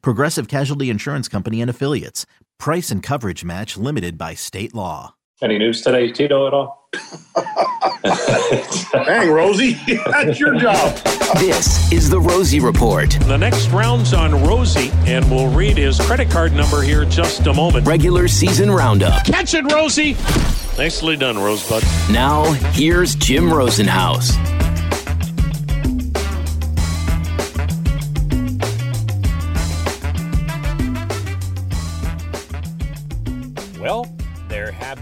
Progressive Casualty Insurance Company and Affiliates. Price and coverage match limited by state law. Any news today, Tito, at all? Dang, Rosie, that's your job. This is the Rosie Report. The next round's on Rosie, and we'll read his credit card number here just a moment. Regular season roundup. Catch it, Rosie! Nicely done, Rosebud. Now, here's Jim Rosenhaus.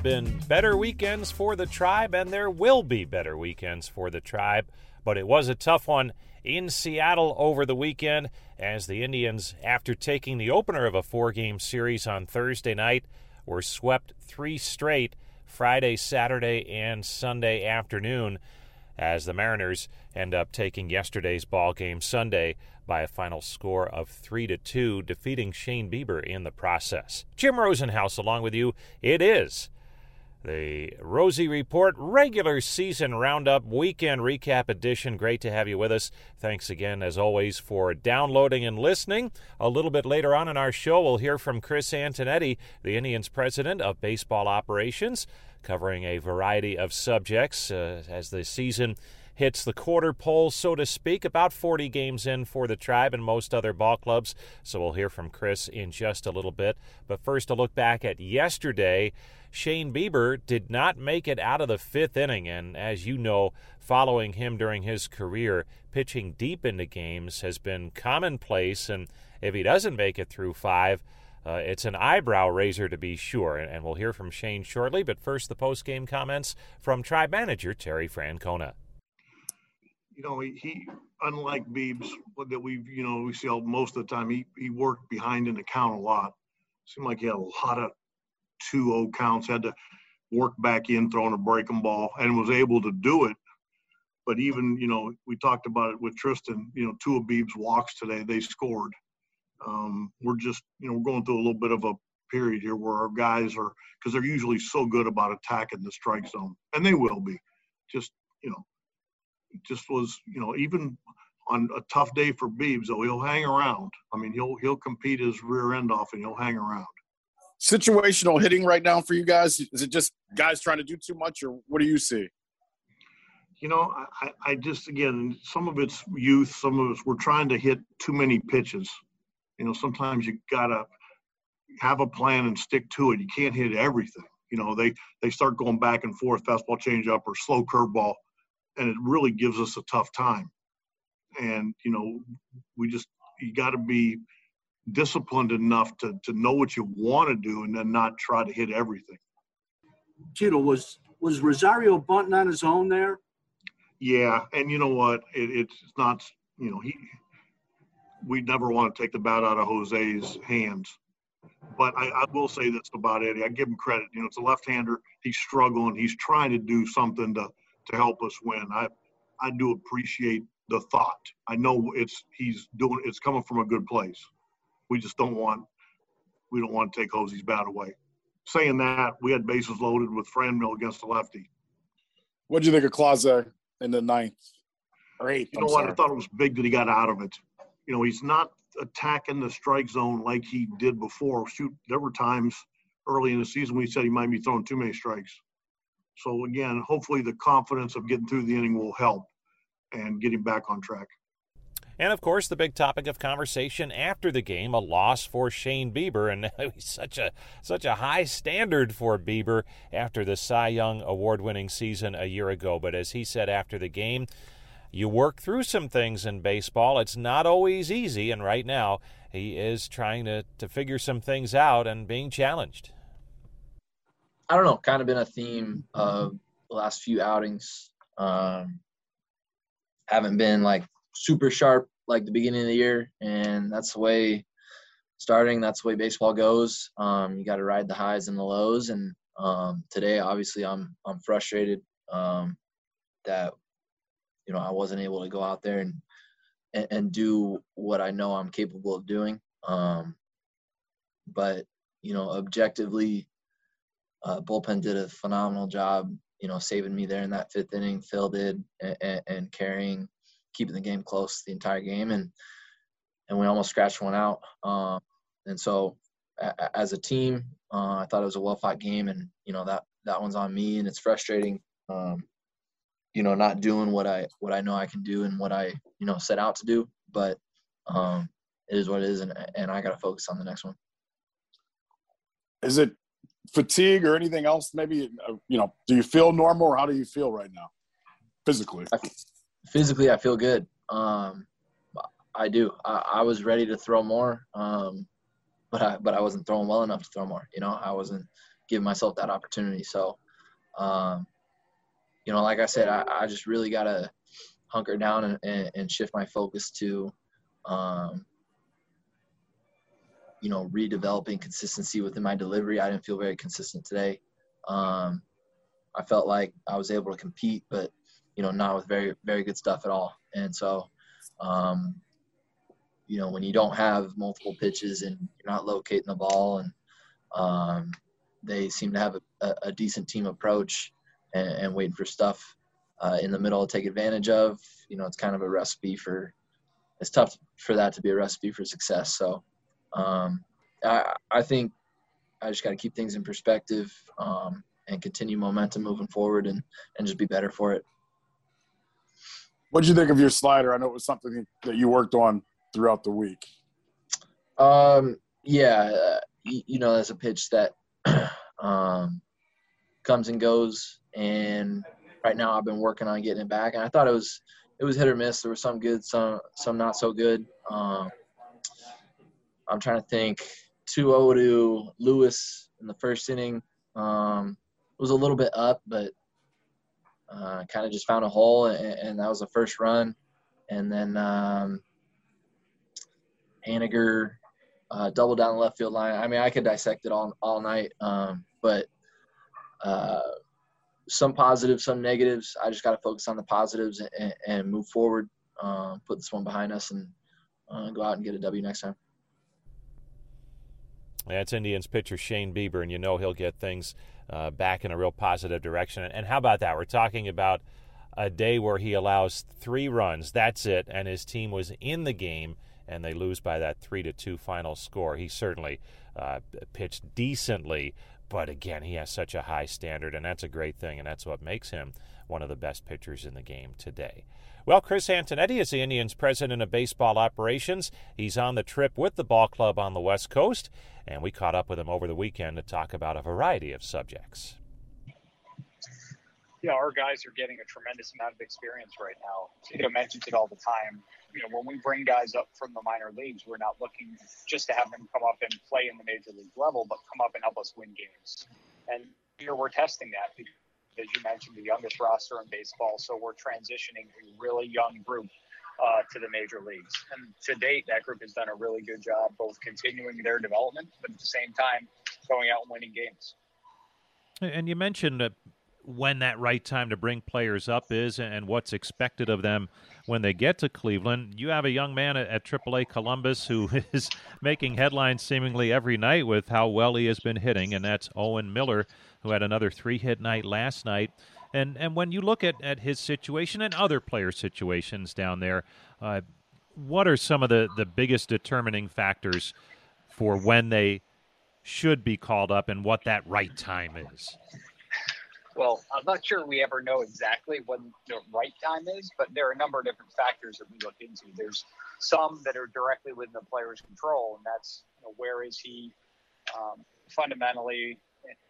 Been better weekends for the tribe, and there will be better weekends for the tribe, but it was a tough one in Seattle over the weekend as the Indians, after taking the opener of a four game series on Thursday night, were swept three straight Friday, Saturday, and Sunday afternoon as the Mariners end up taking yesterday's ball game Sunday by a final score of 3 to 2 defeating Shane Bieber in the process. Jim Rosenhaus along with you. It is the Rosie Report regular season roundup weekend recap edition. Great to have you with us. Thanks again, as always, for downloading and listening. A little bit later on in our show, we'll hear from Chris Antonetti, the Indians president of baseball operations, covering a variety of subjects uh, as the season hits the quarter pole, so to speak, about 40 games in for the Tribe and most other ball clubs. So we'll hear from Chris in just a little bit. But first, a look back at yesterday. Shane Bieber did not make it out of the fifth inning, and as you know, following him during his career, pitching deep into games has been commonplace. And if he doesn't make it through five, uh, it's an eyebrow raiser to be sure, and, we'll hear from Shane shortly. But first, the post game comments from Tribe manager Terry Francona you know, he, he unlike Beebs that we've, you know, we see all, most of the time, he, he worked behind an account a lot. Seemed like he had a lot of 2-0 counts, had to work back in throwing a breaking ball and was able to do it. But even, you know, we talked about it with Tristan, you know, two of Beebs walks today, they scored. Um, we're just, you know, we're going through a little bit of a period here where our guys are, because they're usually so good about attacking the strike zone, and they will be. Just, you know, just was, you know, even on a tough day for Beebs, though, he'll hang around. I mean, he'll he'll compete his rear end off and he'll hang around. Situational hitting right now for you guys? Is it just guys trying to do too much, or what do you see? You know, I, I just again, some of it's youth, some of it's we're trying to hit too many pitches. You know, sometimes you gotta have a plan and stick to it. You can't hit everything. You know, they they start going back and forth, fastball changeup or slow curveball and it really gives us a tough time. And you know, we just you got to be disciplined enough to to know what you want to do, and then not try to hit everything. Tito was was Rosario bunting on his own there? Yeah, and you know what? It, it's not. You know, he. We never want to take the bat out of Jose's hands. But I, I, will say this about Eddie. I give him credit. You know, it's a left-hander. He's struggling. He's trying to do something to to help us win. I I do appreciate the thought. I know it's he's doing it's coming from a good place. We just don't want we don't want to take Hosey's bat away. Saying that, we had bases loaded with Franmil against the lefty. What do you think of Clase in the ninth or eighth? You know I'm what? Sorry. I thought it was big that he got out of it. You know, he's not attacking the strike zone like he did before. Shoot, there were times early in the season we said he might be throwing too many strikes. So again, hopefully the confidence of getting through the inning will help and getting back on track. And of course, the big topic of conversation after the game, a loss for Shane Bieber, and such a such a high standard for Bieber after the Cy Young award-winning season a year ago. But as he said after the game, you work through some things in baseball. It's not always easy, and right now he is trying to, to figure some things out and being challenged. I don't know, kind of been a theme of the last few outings. Um, haven't been like super sharp like the beginning of the year, and that's the way starting. That's the way baseball goes. Um, you got to ride the highs and the lows. And um, today, obviously, I'm I'm frustrated um, that you know I wasn't able to go out there and and, and do what I know I'm capable of doing. Um, but you know, objectively, uh, bullpen did a phenomenal job. You know, saving me there in that fifth inning. Phil did, and, and carrying, keeping the game close the entire game, and and we almost scratched one out. Um, and so, a, as a team, uh, I thought it was a well fought game, and you know that that one's on me, and it's frustrating. Um, you know, not doing what I what I know I can do and what I you know set out to do, but um, it is what it is, and and I got to focus on the next one. Is it fatigue or anything else? Maybe uh, you know. Do you feel normal, or how do you feel right now, physically? I, physically, I feel good. Um, I do. I, I, was ready to throw more, um, but I but I wasn't throwing well enough to throw more. You know, I wasn't giving myself that opportunity. So, um, you know, like I said, I, I just really gotta hunker down and, and, and shift my focus to um, you know, redeveloping consistency within my delivery. I didn't feel very consistent today. Um, I felt like I was able to compete, but you know, not with very very good stuff at all. And so, um, you know, when you don't have multiple pitches and you're not locating the ball, and um, they seem to have a, a decent team approach and, and waiting for stuff uh, in the middle to take advantage of. You know, it's kind of a recipe for. It's tough for that to be a recipe for success. So um, I, I think I just got to keep things in perspective um, and continue momentum moving forward and, and just be better for it. What did you think of your slider? I know it was something that you worked on throughout the week. Um, yeah, uh, you, you, know, that's a pitch that um, comes and goes, and right now I've been working on getting it back, and I thought it was it was hit or miss. There was some good, some some not so good. Um, I'm trying to think 2-0 to Lewis in the first inning. Um, was a little bit up, but uh, kind of just found a hole, and, and, that was the first run. And then um, Haniger uh, double down the left field line. I mean, I could dissect it all all night, um, but uh, some positives, some negatives. I just got to focus on the positives and, and move forward. Uh, put this one behind us and uh, go out and get a W next time. That's Indians pitcher Shane Bieber, and you know he'll get things uh, back in a real positive direction. And how about that? We're talking about a day where he allows three runs. That's it, and his team was in the game, and they lose by that three to two final score. He certainly uh, pitched decently, but again, he has such a high standard, and that's a great thing, and that's what makes him one of the best pitchers in the game today. Well, Chris Antonetti is the Indians president of baseball operations. He's on the trip with the ball club on the West Coast, and we caught up with him over the weekend to talk about a variety of subjects. Yeah, our guys are getting a tremendous amount of experience right now. Tito mentions it all the time. You know, when we bring guys up from the minor leagues, we're not looking just to have them come up and play in the major league level, but come up and help us win games. And here we're testing that as you mentioned, the youngest roster in baseball. So we're transitioning a really young group uh, to the major leagues. And to date, that group has done a really good job, both continuing their development, but at the same time, going out and winning games. And you mentioned uh, when that right time to bring players up is and what's expected of them when they get to Cleveland. You have a young man at, at AAA Columbus who is making headlines seemingly every night with how well he has been hitting, and that's Owen Miller who had another three hit night last night. And and when you look at, at his situation and other player situations down there, uh, what are some of the, the biggest determining factors for when they should be called up and what that right time is? Well, I'm not sure we ever know exactly when the right time is, but there are a number of different factors that we look into. There's some that are directly within the player's control, and that's you know, where is he um, fundamentally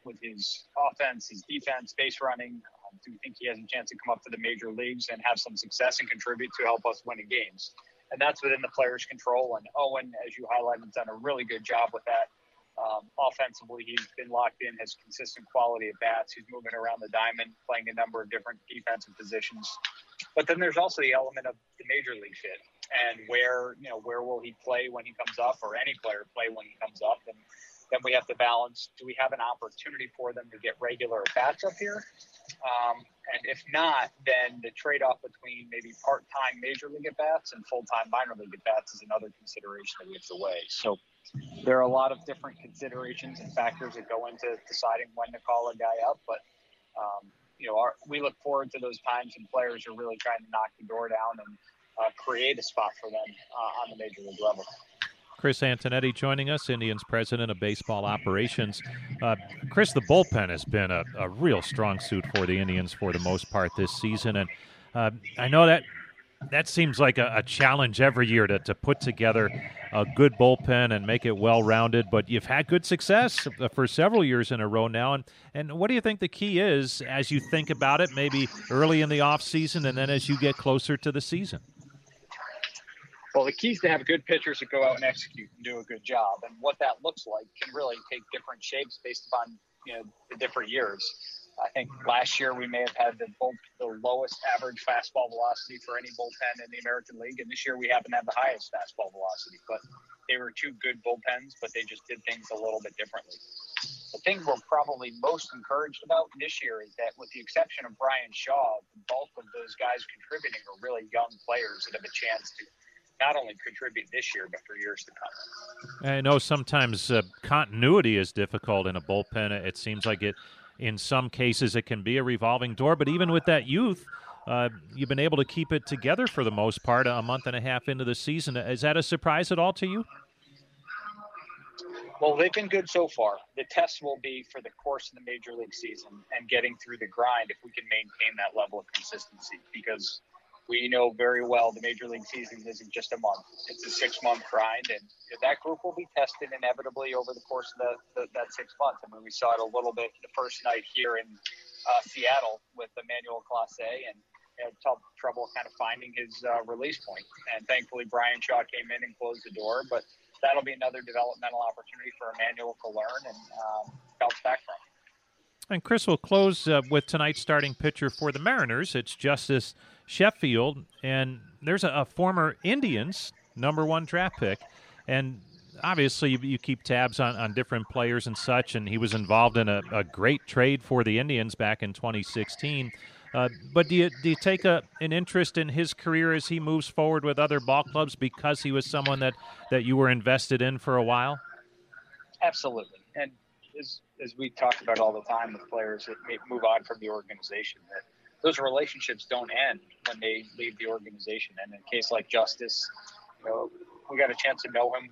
with his offense, his defense, base running? Um, do we think he has a chance to come up to the major leagues and have some success and contribute to help us winning games? And that's within the player's control. And Owen, as you highlighted, has done a really good job with that. Um, offensively, he's been locked in, has consistent quality at bats. He's moving around the diamond, playing a number of different defensive positions. But then there's also the element of the major league fit and where you know where will he play when he comes up, or any player play when he comes up, and then we have to balance: do we have an opportunity for them to get regular bats up here? Um, and if not, then the trade-off between maybe part-time major league at bats and full-time minor league at bats is another consideration that we have to weigh. So there are a lot of different considerations and factors that go into deciding when to call a guy up. But um, you know, our, we look forward to those times when players are really trying to knock the door down and uh, create a spot for them uh, on the major league level. Chris Antonetti joining us, Indians president of baseball operations. Uh, Chris, the bullpen has been a, a, real strong suit for the Indians for the most part this season, and uh, I know that that seems like a, a, challenge every year to, to put together a good bullpen and make it well rounded. But you've had good success for several years in a row now. And, and what do you think the key is as you think about it, maybe early in the off season and then as you get closer to the season? Well, the key is to have good pitchers that go out and execute and do a good job. And what that looks like can really take different shapes based upon you know the different years. I think last year we may have had the, the lowest average fastball velocity for any bullpen in the American League, and this year we happen to have the highest fastball velocity. But they were two good bullpens, but they just did things a little bit differently. The thing we're probably most encouraged about this year is that, with the exception of Bryan Shaw, the bulk of those guys contributing are really young players that have a chance to not only contribute this year, but for years to come. I know sometimes uh, continuity is difficult in a bullpen. It seems like it, in some cases, it can be a revolving door. But even with that youth, uh, you've been able to keep it together for the most part a month and a half into the season. Is that a surprise at all to you? Well, they've been good so far. The test will be for the course of the major league season and getting through the grind if we can maintain that level of consistency because we know very well the major league season isn't just a month; it's a six-month grind, and that group will be tested inevitably over the course of the, the, that six months. I mean, we saw it a little bit the first night here in uh, Seattle with Emmanuel Clase, and had trouble kind of finding his uh, release point. And thankfully, Bryan Shaw came in and closed the door, but that'll be another developmental opportunity for Emmanuel to learn and um, bounce back from. And Chris will close uh, with tonight's starting pitcher for the Mariners. It's Justus Sheffield, and there's a, a former Indians number one draft pick, and obviously you, you, keep tabs on, on different players and such, and he was involved in a, a great trade for the Indians back in 2016. Uh, but do you do you take a, an interest in his career as he moves forward with other ball clubs because he was someone that, that you were invested in for a while? Absolutely, and as as we talk about all the time with players that move on from the organization, that those relationships don't end when they leave the organization. And in a case like Justus, you know, we got a chance to know him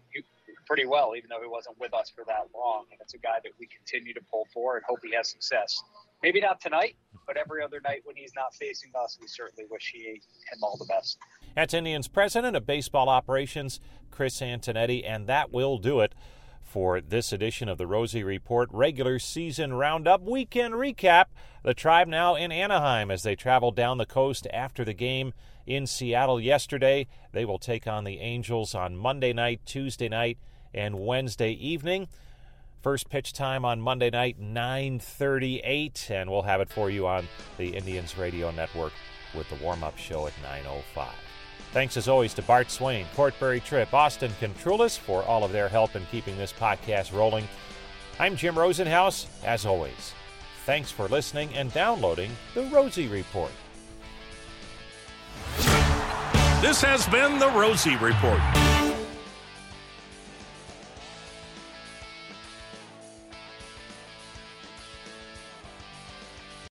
pretty well, even though he wasn't with us for that long. And it's a guy that we continue to pull for and hope he has success. Maybe not tonight, but every other night when he's not facing us, we certainly wish he him all the best. That's Indians president of baseball operations, Chris Antonetti, and that will do it for this edition of the Rosie Report regular season roundup weekend recap. The Tribe now in Anaheim as they travel down the coast after the game in Seattle yesterday. They will take on the Angels on Monday night, Tuesday night, and Wednesday evening. First pitch time on Monday night, 9:38, and we'll have it for you on the Indians Radio Network with the warm-up show at 9:05. Thanks as always to Bart Swain, Portbury Tripp, Austin Contrulis for all of their help in keeping this podcast rolling. I'm Jim Rosenhaus, as always. Thanks for listening and downloading the Rosie Report. This has been the Rosie Report.